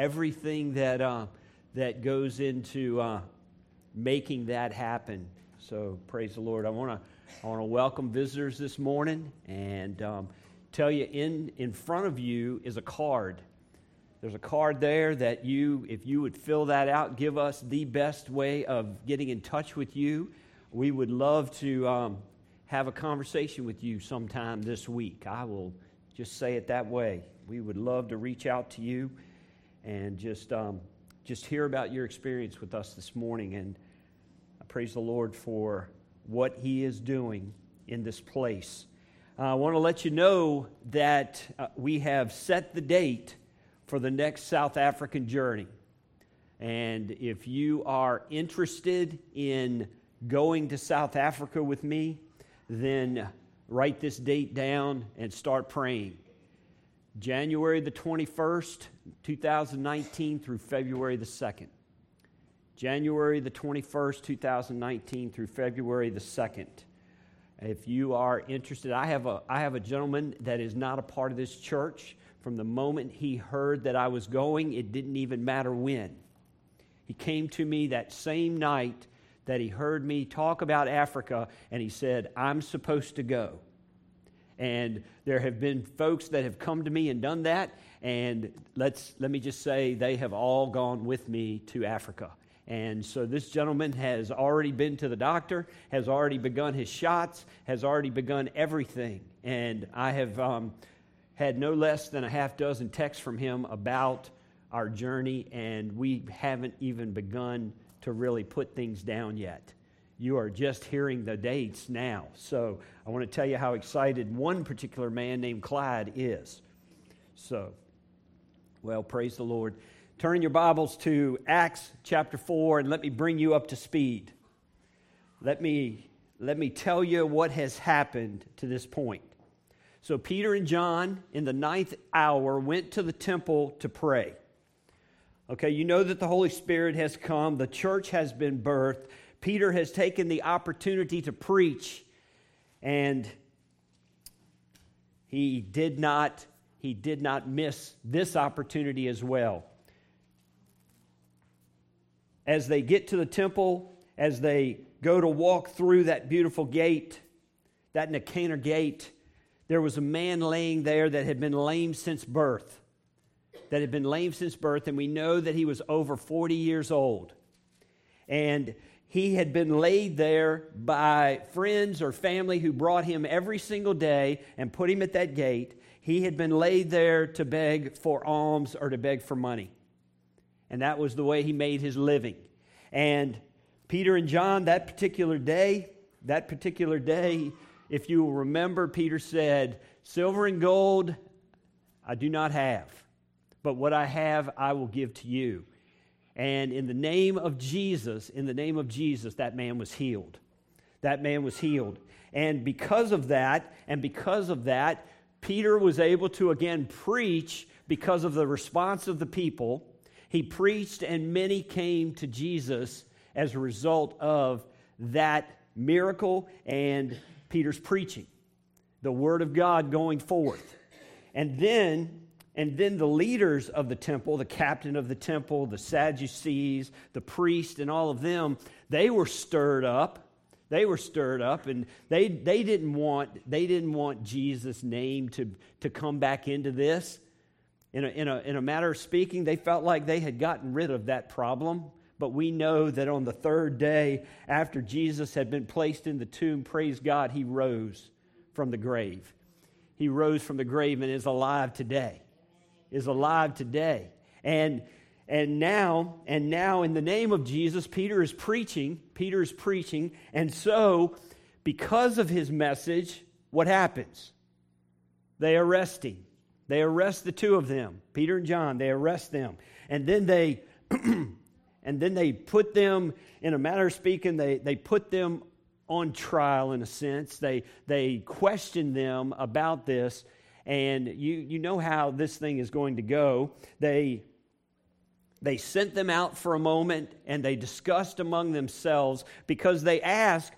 everything that, uh, that goes into uh, making that happen. So praise the Lord. I want to I want to welcome visitors this morning and um, tell you in, in front of you is a card. There's a card there that you, if you would fill that out, give us the best way of getting in touch with you. We would love to um, have a conversation with you sometime this week. I will just say it that way. We would love to reach out to you and just, um, just hear about your experience with us this morning. And I praise the Lord for what He is doing in this place. Uh, I want to let you know that uh, we have set the date for the next South African journey. And if you are interested in going to South Africa with me, then write this date down and start praying. January the 21st, 2019 through February the 2nd. January the 21st, 2019 through February the 2nd. If you are interested, I have a, I have a gentleman that is not a part of this church. From the moment he heard that I was going, it didn't even matter when. He came to me that same night that he heard me talk about Africa, and he said, I'm supposed to go. And there have been folks that have come to me and done that, and let's, let me just say they have all gone with me to Africa. And so this gentleman has already been to the doctor, has already begun his shots, has already begun everything. And I have um, had no less than a half dozen texts from him about our journey, and we haven't even begun to really put things down yet. You are just hearing the dates now. So I want to tell you how excited one particular man named Clyde is. So, well, praise the Lord. Turn your Bibles to Acts chapter 4 and let me bring you up to speed. Let me, let me tell you what has happened to this point. So, Peter and John, in the ninth hour, went to the temple to pray. Okay, you know that the Holy Spirit has come, the church has been birthed. Peter has taken the opportunity to preach, and he did not he did not miss this opportunity as well. As they get to the temple, as they go to walk through that beautiful gate, that Nicanor gate, there was a man laying there that had been lame since birth that had been lame since birth, and we know that he was over 40 years old. And he had been laid there by friends or family who brought him every single day and put him at that gate. He had been laid there to beg for alms or to beg for money. And that was the way he made his living. And Peter and John, that particular day, that particular day, if you will remember, Peter said, Silver and gold I do not have but what I have, I will give to you. And in the name of Jesus, in the name of Jesus, that man was healed. That man was healed. And because of that, and because of that, Peter was able to again preach because of the response of the people. He preached, and many came to Jesus as a result of that miracle and Peter's preaching, the word of God going forth. And then and then the leaders of the temple, the captain of the temple, the Sadducees, the priest, and all of them, they were stirred up. They were stirred up, and they, they, didn't, want, they didn't want Jesus' name to, to come back into this. In a, in, a, in a matter of speaking, they felt like they had gotten rid of that problem. But we know that on the third day, after Jesus had been placed in the tomb, praise God, he rose from the grave. He rose from the grave and is alive today is alive today. And and now and now in the name of Jesus Peter is preaching, Peter is preaching, and so because of his message, what happens? They arrest him. They arrest the two of them, Peter and John. They arrest them. And then they and then they put them in a matter of speaking, they, they put them on trial in a sense. They they question them about this and you, you know how this thing is going to go. They, they sent them out for a moment and they discussed among themselves because they asked,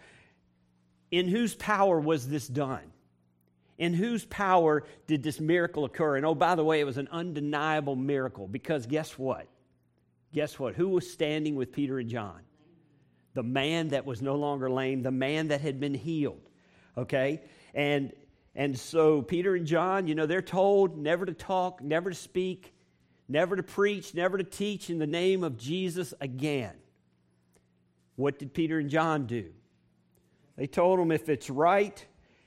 In whose power was this done? in whose power did this miracle occur? And oh, by the way, it was an undeniable miracle because guess what? Guess what? Who was standing with Peter and John? The man that was no longer lame, the man that had been healed. Okay? And and so Peter and John, you know, they're told never to talk, never to speak, never to preach, never to teach in the name of Jesus again. What did Peter and John do? They told them if it's right,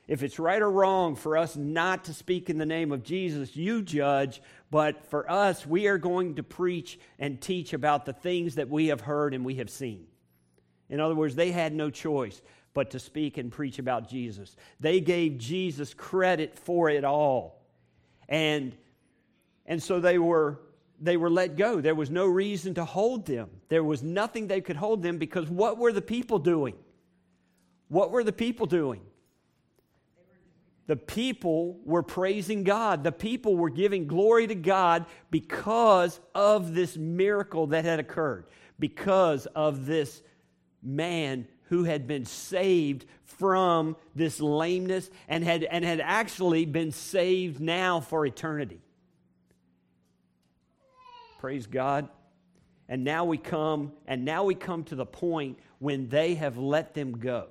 if it's right or wrong for us not to speak in the name of Jesus, you judge. But for us, we are going to preach and teach about the things that we have heard and we have seen. In other words, they had no choice but to speak and preach about Jesus. They gave Jesus credit for it all. And, and so they were, they were let go. There was no reason to hold them. There was nothing they could hold them because what were the people doing? What were the people doing? The people were praising God. The people were giving glory to God because of this miracle that had occurred, because of this man who had been saved from this lameness and had, and had actually been saved now for eternity. Praise God. And now we come, and now we come to the point when they have let them go.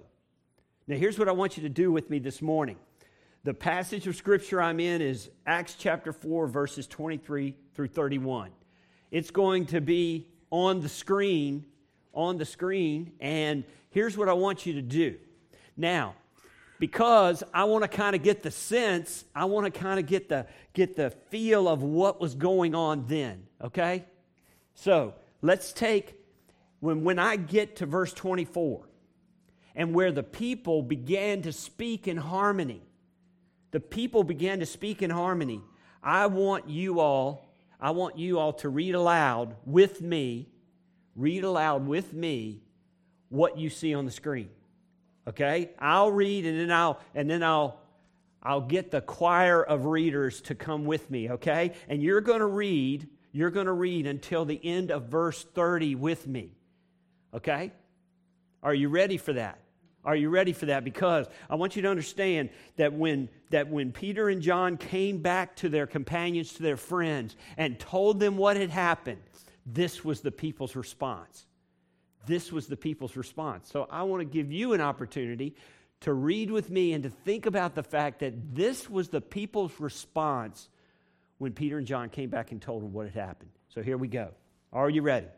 Now, here's what I want you to do with me this morning. The passage of scripture I'm in is Acts chapter 4, verses 23 through 31. It's going to be on the screen, on the screen, and here's what I want you to do. Now, because I want to kind of get the sense, I want to kind of get the get the feel of what was going on then, okay? So, let's take when when I get to verse 24 and where the people began to speak in harmony the people began to speak in harmony. I want you all, I want you all to read aloud with me, read aloud with me what you see on the screen. Okay? I'll read and then I'll and then I'll I'll get the choir of readers to come with me, okay? And you're going to read, you're going to read until the end of verse 30 with me. Okay? Are you ready for that? Are you ready for that? Because I want you to understand that when, that when Peter and John came back to their companions, to their friends, and told them what had happened, this was the people's response. This was the people's response. So I want to give you an opportunity to read with me and to think about the fact that this was the people's response when Peter and John came back and told them what had happened. So here we go. Are you ready?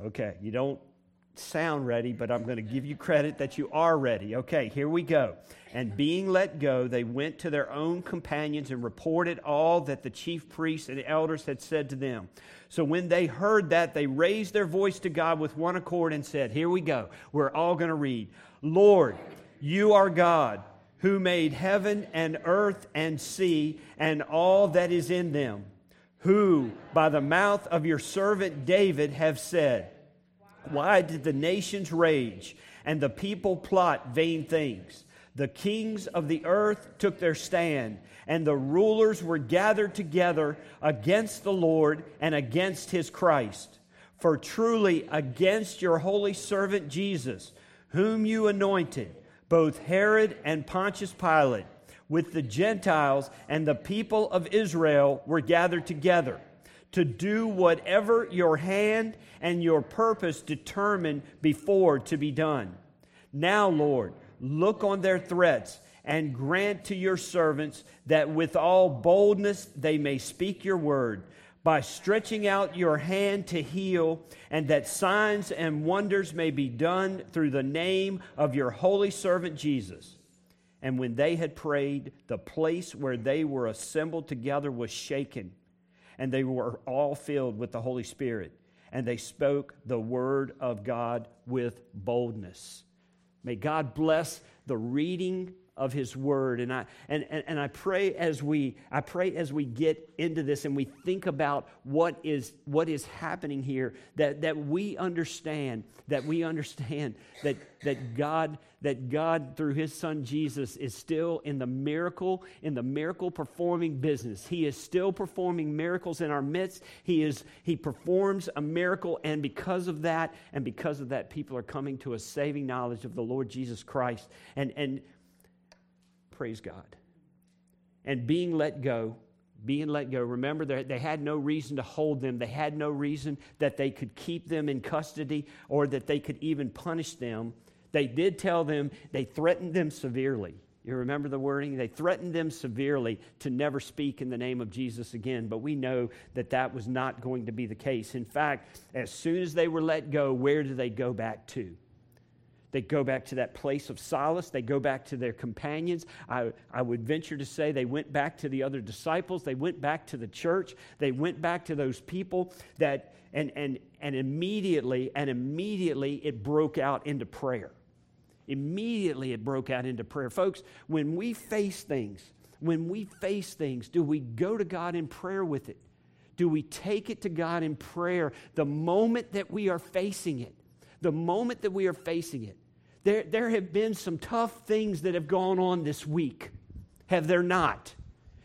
Okay, you don't sound ready, but I'm going to give you credit that you are ready. Okay, here we go. And being let go, they went to their own companions and reported all that the chief priests and elders had said to them. So when they heard that, they raised their voice to God with one accord and said, Here we go. We're all going to read Lord, you are God who made heaven and earth and sea and all that is in them, who by the mouth of your servant David have said, why did the nations rage and the people plot vain things? The kings of the earth took their stand, and the rulers were gathered together against the Lord and against his Christ. For truly, against your holy servant Jesus, whom you anointed, both Herod and Pontius Pilate, with the Gentiles and the people of Israel, were gathered together to do whatever your hand and your purpose determined before to be done. Now, Lord, look on their threats and grant to your servants that with all boldness they may speak your word by stretching out your hand to heal, and that signs and wonders may be done through the name of your holy servant Jesus. And when they had prayed, the place where they were assembled together was shaken and they were all filled with the Holy Spirit, and they spoke the word of God with boldness. May God bless the reading of his word. And I and, and, and I pray as we I pray as we get into this and we think about what is what is happening here that that we understand that we understand that that God that God through his son Jesus is still in the miracle in the miracle performing business. He is still performing miracles in our midst. He is he performs a miracle and because of that and because of that people are coming to a saving knowledge of the Lord Jesus Christ. And and Praise God. And being let go, being let go. Remember, they had no reason to hold them. They had no reason that they could keep them in custody or that they could even punish them. They did tell them, they threatened them severely. You remember the wording? They threatened them severely to never speak in the name of Jesus again, but we know that that was not going to be the case. In fact, as soon as they were let go, where did they go back to? They go back to that place of solace. They go back to their companions. I, I would venture to say they went back to the other disciples. They went back to the church. They went back to those people that, and, and, and immediately, and immediately it broke out into prayer. Immediately it broke out into prayer. Folks, when we face things, when we face things, do we go to God in prayer with it? Do we take it to God in prayer the moment that we are facing it? The moment that we are facing it. There, there have been some tough things that have gone on this week, have there not?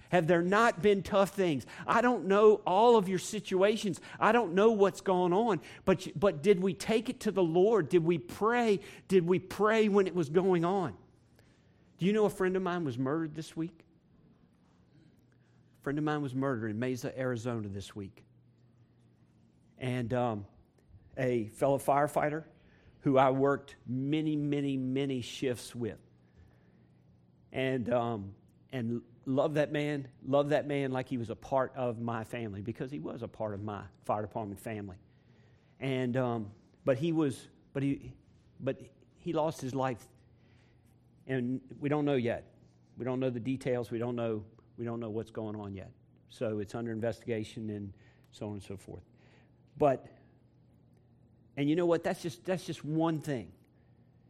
Have there not been tough things? I don't know all of your situations. I don't know what's going on. But, but did we take it to the Lord? Did we pray? Did we pray when it was going on? Do you know a friend of mine was murdered this week? A friend of mine was murdered in Mesa, Arizona this week. And um, a fellow firefighter who I worked many, many, many shifts with. And, um, and love that man, love that man like he was a part of my family because he was a part of my fire department family. And um, but he was, but he, but he lost his life, and we don't know yet. We don't know the details. We don't know. We don't know what's going on yet. So it's under investigation and so on and so forth. But and you know what? That's just that's just one thing.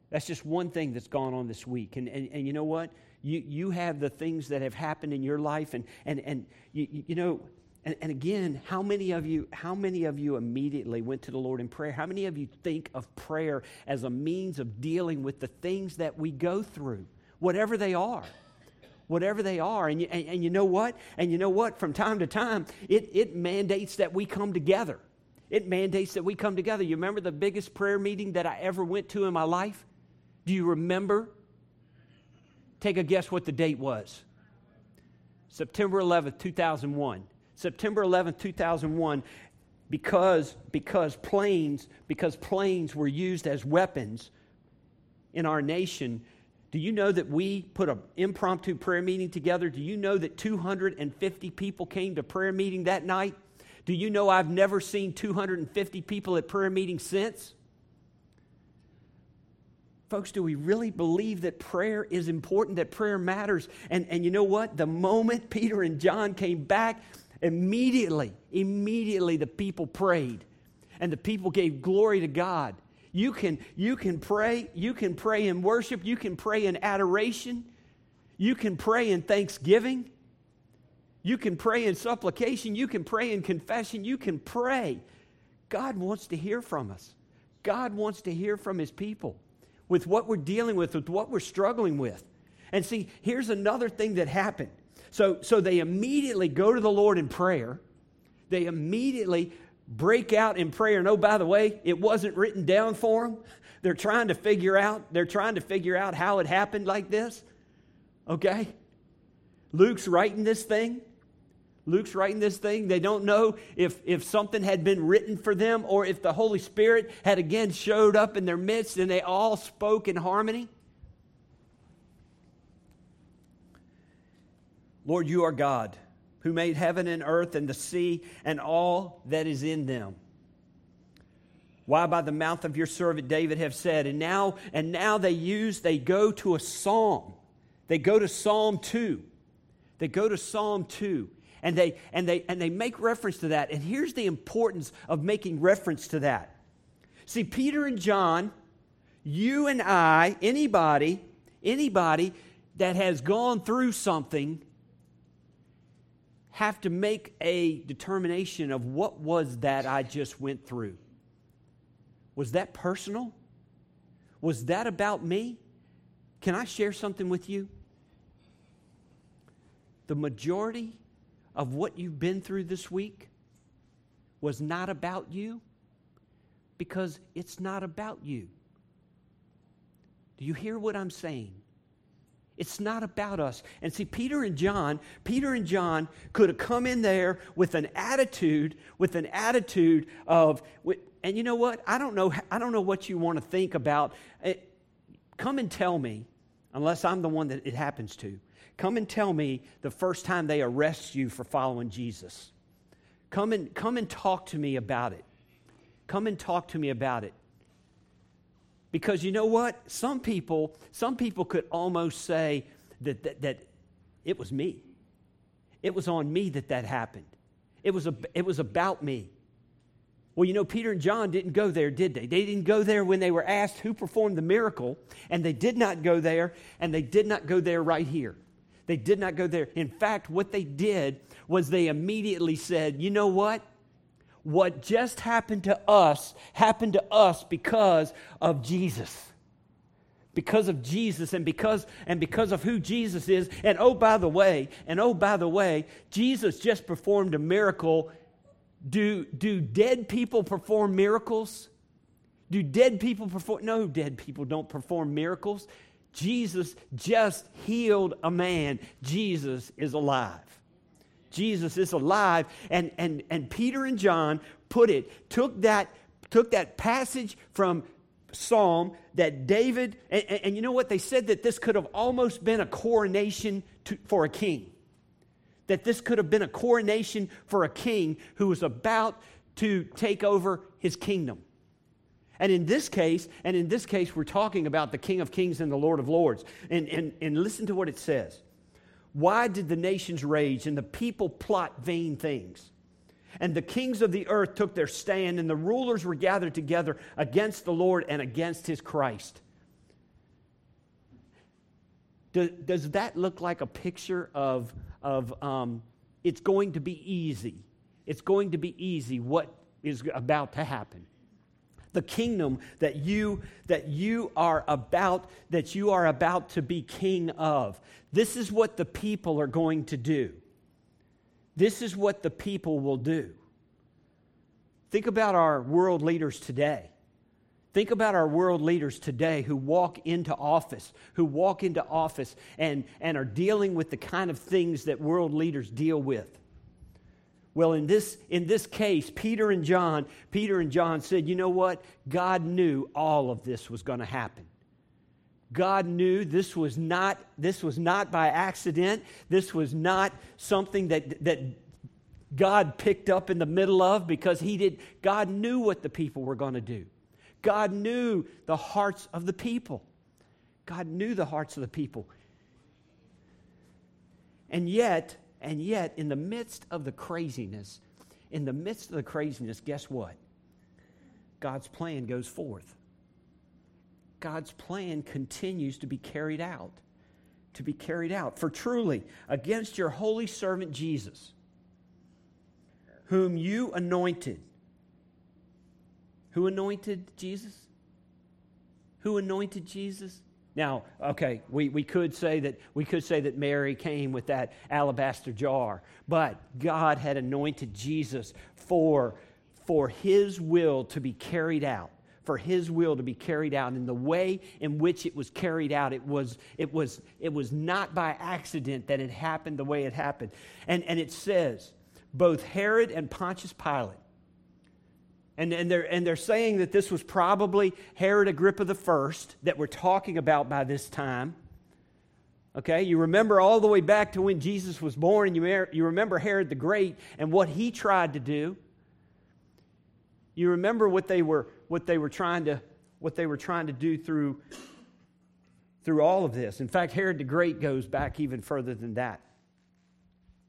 That's just one thing that's gone on this week. And, and, and you know what? You, you have the things that have happened in your life. And, and, and you, you know, and, and again, how many of you, how many of you immediately went to the Lord in prayer? How many of you think of prayer as a means of dealing with the things that we go through, whatever they are? whatever they are. And you, and, and, you know what? And you know what? From time to time, it, it mandates that we come together. It mandates that we come together. You remember the biggest prayer meeting that I ever went to in my life? Do you remember? Take a guess what the date was. September 11th, 2001. September 11th, 2001, because, because planes, because planes were used as weapons in our nation, do you know that we put an impromptu prayer meeting together? Do you know that 250 people came to prayer meeting that night? Do you know I've never seen 250 people at prayer meeting since? Folks, do we really believe that prayer is important, that prayer matters? And, and you know what? The moment Peter and John came back, immediately, immediately the people prayed. And the people gave glory to God. You can, you can pray, you can pray in worship, you can pray in adoration, you can pray in thanksgiving, you can pray in supplication, you can pray in confession, you can pray. God wants to hear from us. God wants to hear from his people with what we're dealing with, with what we're struggling with. And see, here's another thing that happened. So, so they immediately go to the Lord in prayer. They immediately break out in prayer. And oh, by the way, it wasn't written down for them. They're trying to figure out, they're trying to figure out how it happened like this. Okay? Luke's writing this thing. Luke's writing this thing. They don't know if, if something had been written for them or if the Holy Spirit had again showed up in their midst and they all spoke in harmony. Lord, you are God who made heaven and earth and the sea and all that is in them. Why by the mouth of your servant David have said, and now, and now they use, they go to a psalm. They go to Psalm 2. They go to Psalm 2 and they, and, they, and they make reference to that. And here's the importance of making reference to that. See, Peter and John, you and I, anybody, anybody that has gone through something have to make a determination of what was that I just went through. Was that personal? Was that about me? Can I share something with you? The majority of what you've been through this week was not about you because it's not about you. Do you hear what I'm saying? It's not about us. And see, Peter and John, Peter and John could have come in there with an attitude, with an attitude of, and you know what? I don't know, I don't know what you want to think about. Eh, come and tell me, unless I'm the one that it happens to. Come and tell me the first time they arrest you for following Jesus. Come and, come and talk to me about it. Come and talk to me about it. Because you know what? Some people, some people could almost say that, that, that it was me. It was on me that that happened. It was, a, it was about me. Well, you know, Peter and John didn't go there, did they? They didn't go there when they were asked who performed the miracle, and they did not go there, and they did not go there right here. They did not go there. In fact, what they did was they immediately said, you know what? what just happened to us happened to us because of Jesus. Because of Jesus and because and because of who Jesus is. And oh by the way, and oh by the way, Jesus just performed a miracle. Do do dead people perform miracles? Do dead people perform No, dead people don't perform miracles. Jesus just healed a man. Jesus is alive. Jesus is alive. And, and, and Peter and John put it, took that, took that passage from Psalm that David, and, and, you know what? They said that this could have almost been a coronation to, for a king. That this could have been a coronation for a king who was about to take over his kingdom. And in this case, and in this case, we're talking about the King of Kings and the Lord of Lords. And, and, and listen to what it says. Why did the nations rage and the people plot vain things? And the kings of the earth took their stand, and the rulers were gathered together against the Lord and against his Christ. Does, does that look like a picture of, of um, it's going to be easy? It's going to be easy what is about to happen. The kingdom that you that you are about that you are about to be king of this is what the people are going to do. This is what the people will do. Think about our world leaders today think about our world leaders today who walk into office who walk into office and and are dealing with the kind of things that world leaders deal with well, in this, in this case, Peter and John, Peter and John said, you know what? God knew all of this was going to happen. God knew this was not, this was not by accident. This was not something that, that God picked up in the middle of because he did. God knew what the people were going to do. God knew the hearts of the people. God knew the hearts of the people. And yet, and yet, in the midst of the craziness, in the midst of the craziness, guess what? God's plan goes forth. God's plan continues to be carried out. To be carried out. For truly, against your holy servant Jesus, whom you anointed. Who anointed Jesus? Who anointed Jesus? Now, okay, we, we could say that we could say that Mary came with that alabaster jar, but God had anointed Jesus for, for his will to be carried out. For his will to be carried out. In the way in which it was carried out, it was, it was, it was not by accident that it happened the way it happened. And, and it says, both Herod and Pontius Pilate and, and, they're, and they're saying that this was probably Herod Agrippa I that we're talking about by this time. Okay, you remember all the way back to when Jesus was born, and you, you remember Herod the Great and what he tried to do. You remember what they were, what they were trying to, what they were trying to do through, through all of this. In fact, Herod the Great goes back even further than that.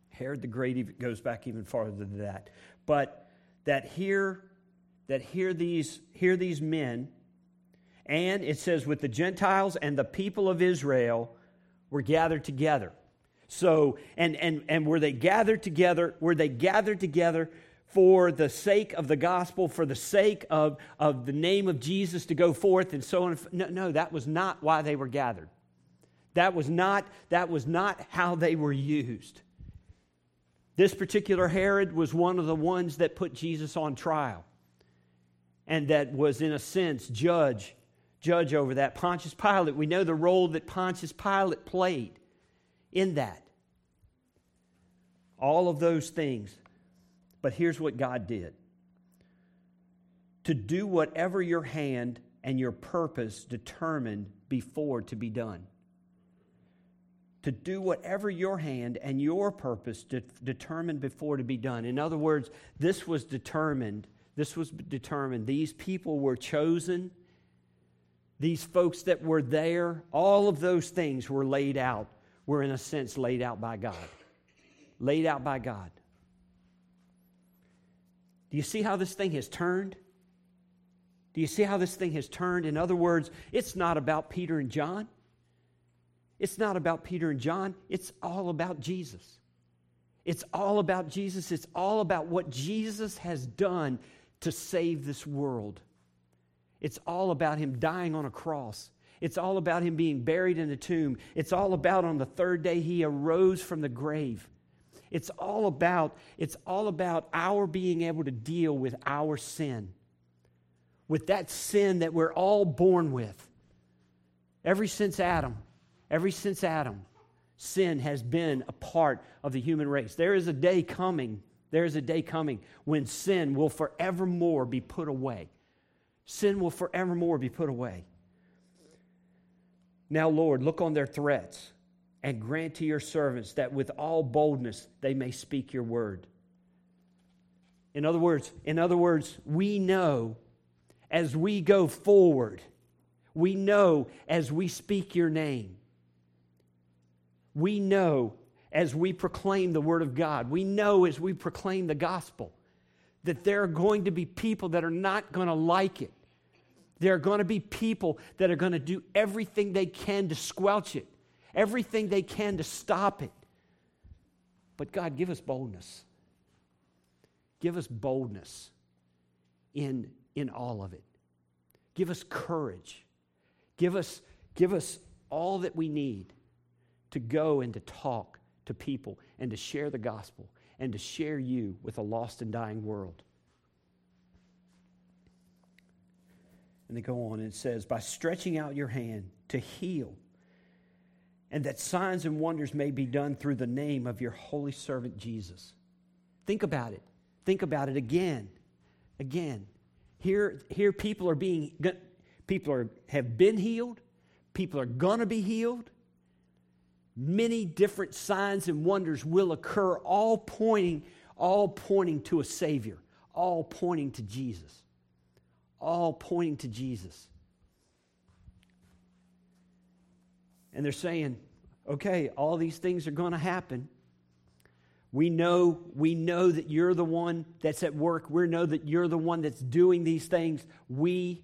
Herod the Great goes back even farther than that. But that here that hear these, hear these men, and it says, with the Gentiles and the people of Israel were gathered together. So, and, and, and were they gathered together? Were they gathered together for the sake of the gospel, for the sake of, of the name of Jesus to go forth and so on? No, no, that was not why they were gathered. That was not, that was not how they were used. This particular Herod was one of the ones that put Jesus on trial and that was, in a sense, judge judge over that. Pontius Pilate, we know the role that Pontius Pilate played in that. All of those things. But here's what God did to do whatever your hand and your purpose determined before to be done. To do whatever your hand and your purpose de- determined before to be done. In other words, this was determined. This was determined. These people were chosen. These folks that were there, all of those things were laid out, were in a sense laid out by God. Laid out by God. Do you see how this thing has turned? Do you see how this thing has turned? In other words, it's not about Peter and John. It's not about Peter and John. It's all about Jesus. It's all about Jesus. It's all about what Jesus has done to save this world. It's all about him dying on a cross. It's all about him being buried in a tomb. It's all about on the third day he arose from the grave. It's all about it's all about our being able to deal with our sin with that sin that we're all born with. Ever since Adam, ever since Adam, sin has been a part of the human race. There is a day coming, there is a day coming when sin will forevermore be put away. Sin will forevermore be put away. Now, Lord, look on their threats and grant to your servants that with all boldness they may speak your word. In other words, in other words, we know as we go forward. We know as we speak your name. We know as we proclaim the word of God. We know as we proclaim the gospel that there are going to be people that are not going to like it. There are going to be people that are going to do everything they can to squelch it, everything they can to stop it. But God, give us boldness. Give us boldness in in all of it. Give us courage. Give us, give us all that we need to go and to talk to people and to share the gospel and to share you with a lost and dying world. And they go on and it says, by stretching out your hand to heal, and that signs and wonders may be done through the name of your holy servant Jesus. Think about it. Think about it again. Again. Here, here people are being, people are, have been healed. People are to be healed. Many different signs and wonders will occur, all pointing, all pointing to a Savior, all pointing to Jesus. All pointing to Jesus. And they're saying, okay, all these things are going to happen. We know, we know that you're the one that's at work. We know that you're the one that's doing these things. We,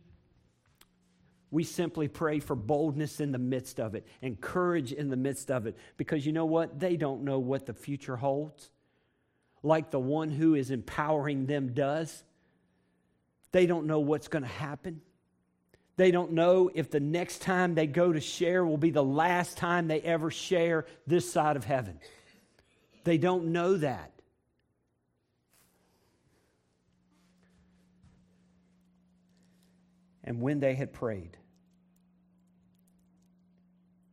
we simply pray for boldness in the midst of it and courage in the midst of it. Because you know what? They don't know what the future holds, like the one who is empowering them does. They don't know what's going to happen. They don't know if the next time they go to share will be the last time they ever share this side of heaven. They don't know that. And when they had prayed,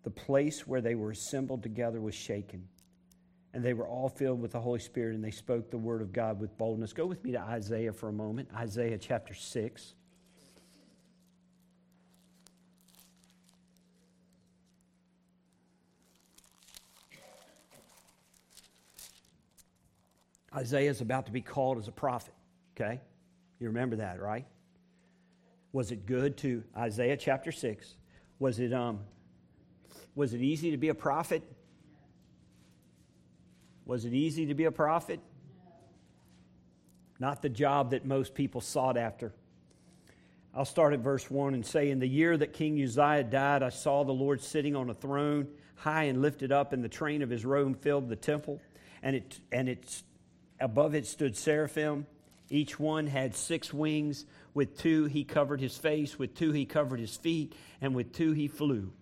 the place where they were assembled together was shaken, and they were all filled with the Holy Spirit, and they spoke the word of God with boldness. Go with me to Isaiah for a moment, Isaiah chapter 6. Isaiah is about to be called as a prophet, okay? You remember that, right? Was it good to Isaiah chapter 6? Was it um was it easy to be a prophet? Was it easy to be a prophet? Not the job that most people sought after. I'll start at verse 1 and say, In the year that King Uzziah died, I saw the Lord sitting on a throne, high and lifted up, and the train of his robe filled the temple. And it, and it Above it stood seraphim. Each one had six wings. With two he covered his face, with two he covered his feet, and with two he flew.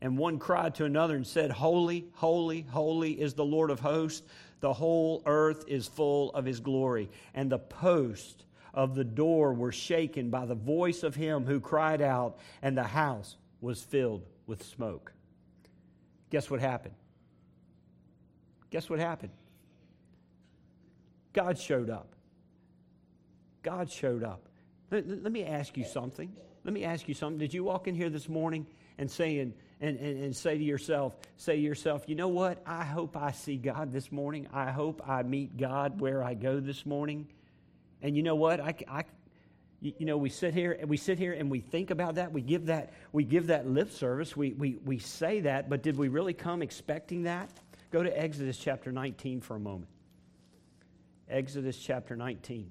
And one cried to another and said, Holy, holy, holy is the Lord of hosts. The whole earth is full of his glory. And the post of the door were shaken by the voice of him who cried out, and the house was filled with smoke. Guess what happened? Guess what happened? God showed up. God showed up. Let, let, me ask you something. Let me ask you something. Did you walk in here this morning and saying and, and, and say to yourself, say to yourself, you know what? I hope I see God this morning. I hope I meet God where I go this morning. And you know what? I, I, you know, we sit here and we sit here and we think about that. We give that, we give that lip service. We, we, we say that, but did we really come expecting that? Go to Exodus chapter 19 for a moment. Exodus chapter 19.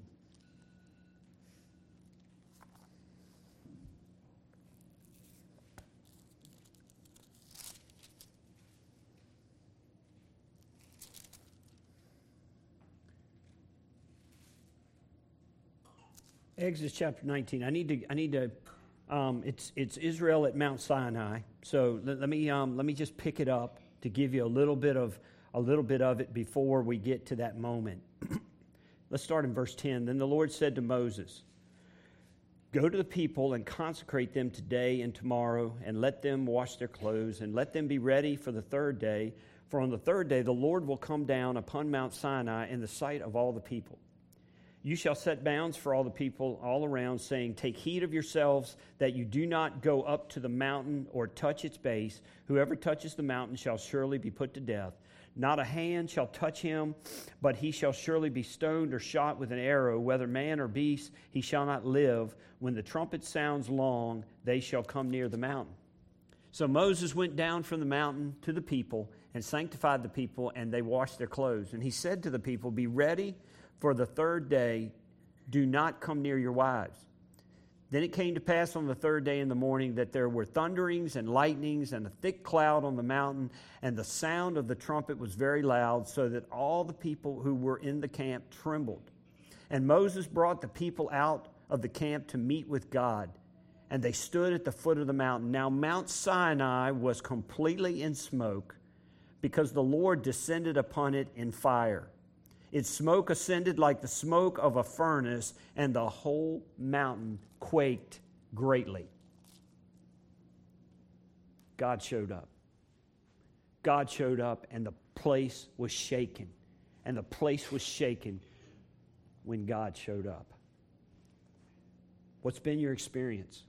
Exodus chapter 19. I need to, I need to, um, it's, it's Israel at Mount Sinai. So let, let me, um, let me just pick it up to give you a little bit of, a little bit of it before we get to that moment. Let's start in verse 10. Then the Lord said to Moses, Go to the people and consecrate them today and tomorrow, and let them wash their clothes, and let them be ready for the third day. For on the third day the Lord will come down upon Mount Sinai in the sight of all the people. You shall set bounds for all the people all around, saying, Take heed of yourselves that you do not go up to the mountain or touch its base. Whoever touches the mountain shall surely be put to death. Not a hand shall touch him, but he shall surely be stoned or shot with an arrow, whether man or beast, he shall not live. When the trumpet sounds long, they shall come near the mountain. So Moses went down from the mountain to the people and sanctified the people, and they washed their clothes. And he said to the people, Be ready for the third day, do not come near your wives. Then it came to pass on the third day in the morning that there were thunderings and lightnings and a thick cloud on the mountain, and the sound of the trumpet was very loud, so that all the people who were in the camp trembled. And Moses brought the people out of the camp to meet with God, and they stood at the foot of the mountain. Now, Mount Sinai was completely in smoke because the Lord descended upon it in fire. Its smoke ascended like the smoke of a furnace, and the whole mountain quaked greatly. God showed up. God showed up, and the place was shaken. And the place was shaken when God showed up. What's been your experience?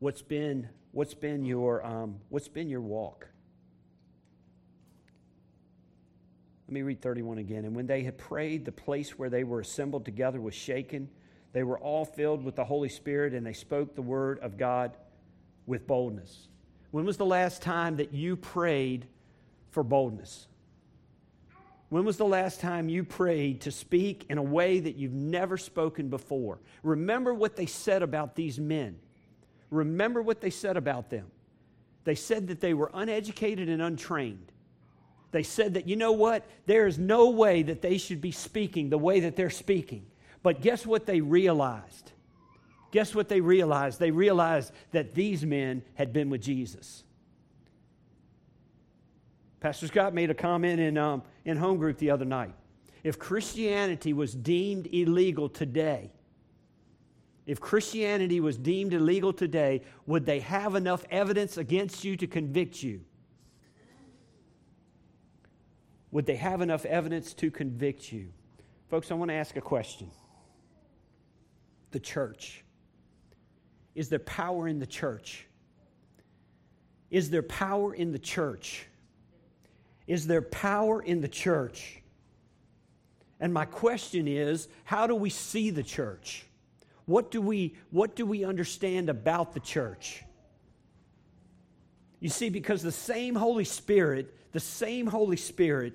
What's been, what's been, your, um, what's been your walk? Let me read 31 again. And when they had prayed, the place where they were assembled together was shaken. They were all filled with the Holy Spirit, and they spoke the word of God with boldness. When was the last time that you prayed for boldness? When was the last time you prayed to speak in a way that you've never spoken before? Remember what they said about these men. Remember what they said about them. They said that they were uneducated and untrained. They said that, you know what? There is no way that they should be speaking the way that they're speaking. But guess what they realized? Guess what they realized? They realized that these men had been with Jesus. Pastor Scott made a comment in, um, in home group the other night. If Christianity was deemed illegal today, if Christianity was deemed illegal today, would they have enough evidence against you to convict you? Would they have enough evidence to convict you? Folks, I want to ask a question. The church. Is there power in the church? Is there power in the church? Is there power in the church? And my question is how do we see the church? What do we, what do we understand about the church? You see, because the same Holy Spirit, the same Holy Spirit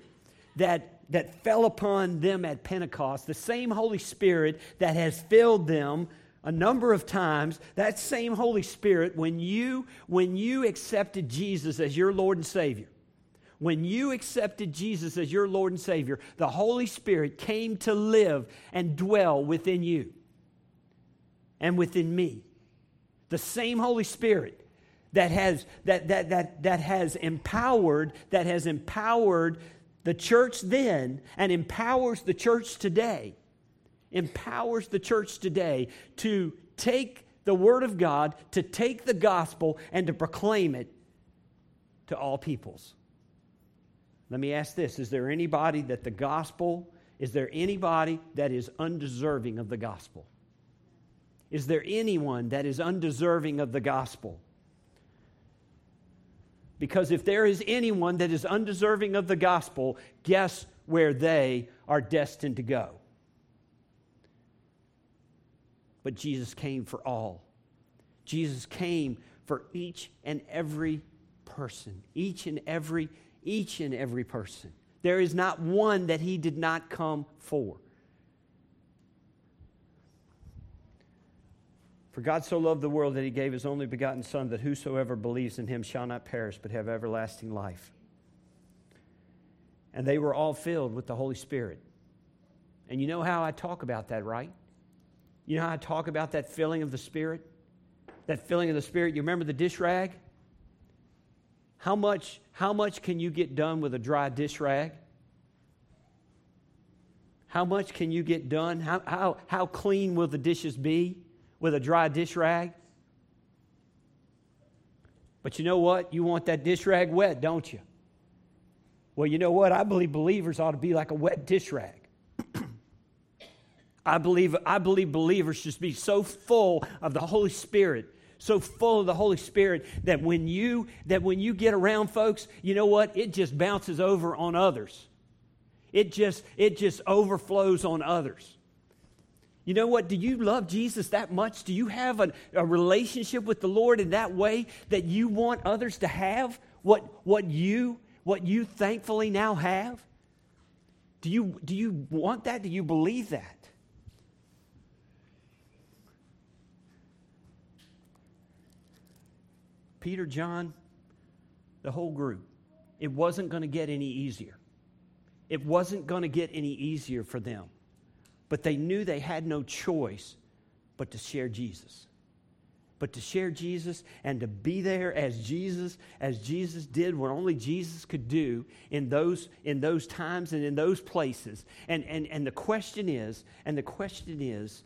that, that fell upon them at Pentecost, the same Holy Spirit that has filled them a number of times, that same Holy Spirit, when you, when you accepted Jesus as your Lord and Savior, when you accepted Jesus as your Lord and Savior, the Holy Spirit came to live and dwell within you and within me. The same Holy Spirit that has, that, that, that, that has empowered, that has empowered the church then and empowers the church today empowers the church today to take the Word of God, to take the gospel, and to proclaim it to all peoples. Let me ask this Is there anybody that the gospel, is there anybody that is undeserving of the gospel? Is there anyone that is undeserving of the gospel? Because if there is anyone that is undeserving of the gospel, guess where they are destined to go? But Jesus came for all. Jesus came for each and every person, each and every, each and every person. There is not one that he did not come for. For God so loved the world that he gave his only begotten Son, that whosoever believes in him shall not perish, but have everlasting life. And they were all filled with the Holy Spirit. And you know how I talk about that, right? You know how I talk about that filling of the Spirit? That filling of the Spirit. You remember the dish rag? How much, how much can you get done with a dry dish rag? How much can you get done? How, how, how clean will the dishes be with a dry dish rag? But you know what? You want that dish rag wet, don't you? Well, you know what? I believe believers ought to be like a wet dish rag. I believe, I believe believers should be so full of the Holy Spirit, so full of the Holy Spirit that when you that when you get around folks, you know what? It just bounces over on others. It just it just overflows on others. You know what? Do you love Jesus that much? Do you have a, a relationship with the Lord in that way that you want others to have what, what you what you thankfully now have? Do you, do you want that? Do you believe that? Peter, John, the whole group, it wasn't going to get any easier. It wasn't going to get any easier for them. But they knew they had no choice but to share Jesus. But to share Jesus and to be there as Jesus, as Jesus did what only Jesus could do in those, in those times and in those places. And, and, and the question is, and the question is,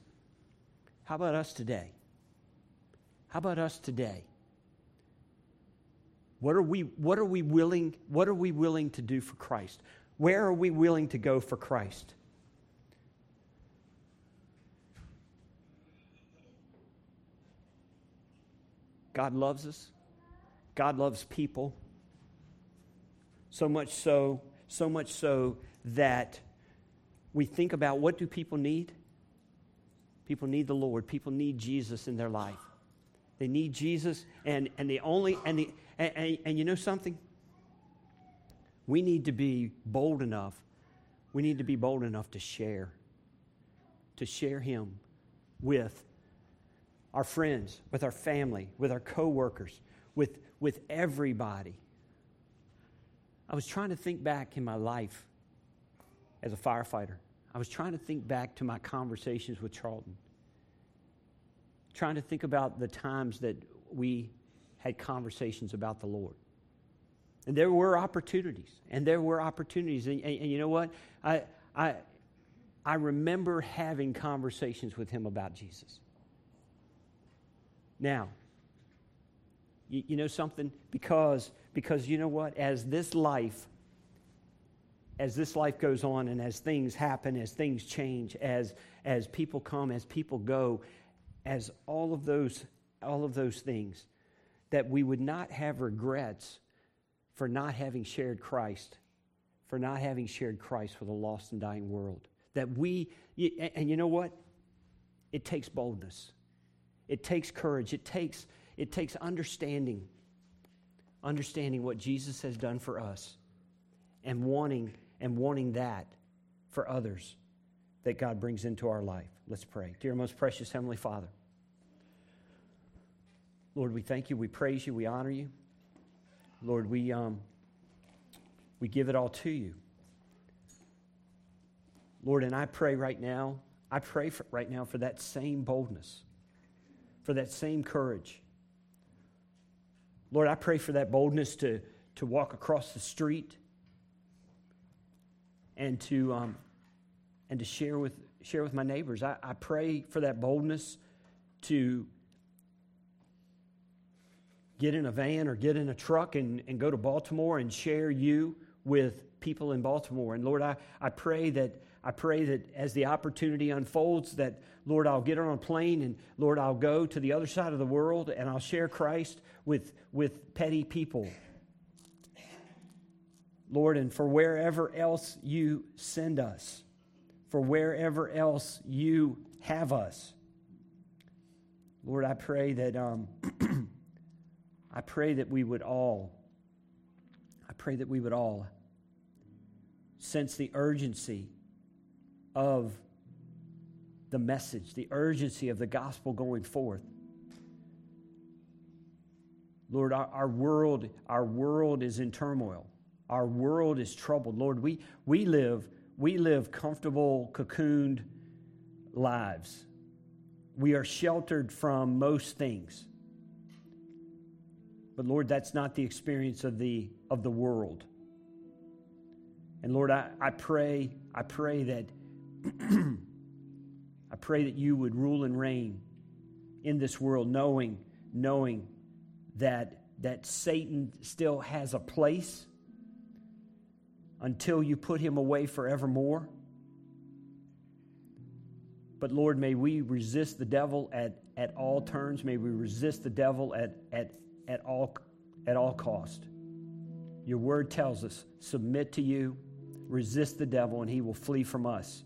how about us today? How about us today? What are we, what are we willing, what are we willing to do for Christ? Where are we willing to go for Christ? God loves us. God loves people. So much so, so much so that we think about what do people need? People need the Lord. People need Jesus in their life. They need Jesus, and, and the only and the and, and, and you know something? We need to be bold enough. We need to be bold enough to share, to share Him with our friends, with our family, with our coworkers, with, with everybody. I was trying to think back in my life as a firefighter. I was trying to think back to my conversations with Charlton. Trying to think about the times that we had conversations about the Lord. And there were opportunities, and there were opportunities. And, and, and, you know what? I, I, I remember having conversations with him about Jesus. Now, you, you know something? Because, because you know what? As this life, as this life goes on and as things happen, as things change, as, as people come, as people go, as all of those, all of those things, that we would not have regrets for not having shared Christ, for not having shared Christ with a lost and dying world. That we, and you know what? It takes boldness. It takes courage. It takes, it takes understanding, understanding what Jesus has done for us and wanting, and wanting that for others that God brings into our life. Let's pray. Dear most precious Heavenly Father, Lord, we thank you, we praise you, we honor you. Lord, we, um, we give it all to you. Lord, and I pray right now, I pray for, right now for that same boldness, for that same courage. Lord, I pray for that boldness to, to walk across the street and to, um, and to share with, share with my neighbors. I, I pray for that boldness to get in a van or get in a truck and, and go to Baltimore and share you with people in Baltimore. And Lord, I, I pray that I pray that as the opportunity unfolds, that Lord, I'll get on a plane and Lord, I'll go to the other side of the world and I'll share Christ with, with petty people. Lord, and for wherever else you send us, for wherever else you have us. Lord, I pray that um, I pray that we would all, I pray that we would all sense the urgency of the message, the urgency of the gospel going forth. Lord, our, our, world, our world is in turmoil. Our world is troubled. Lord, we, we live, we live comfortable, cocooned lives. We are sheltered from most things. But Lord, that's not the experience of the, of the world. And Lord, I, I pray, I pray that I pray that you would rule and reign in this world, knowing, knowing that, that Satan still has a place until you put him away forevermore. But Lord, may we resist the devil at, at all turns. May we resist the devil at, at, at, all, at all cost. Your word tells us submit to you, resist the devil, and he will flee from us.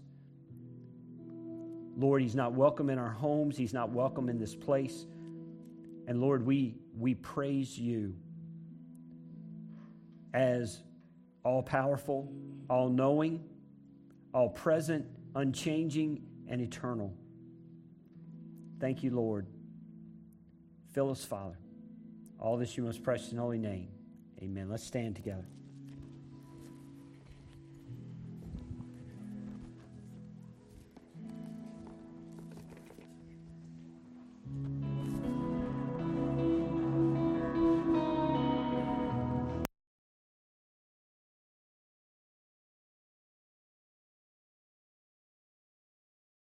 Lord, he's not welcome in our homes, he's not welcome in this place. And Lord, we, we praise you as all powerful, all knowing, all present, unchanging, and eternal. Thank you, Lord. Fill us, Father. All this you most precious and holy name. Amen. Let's stand together.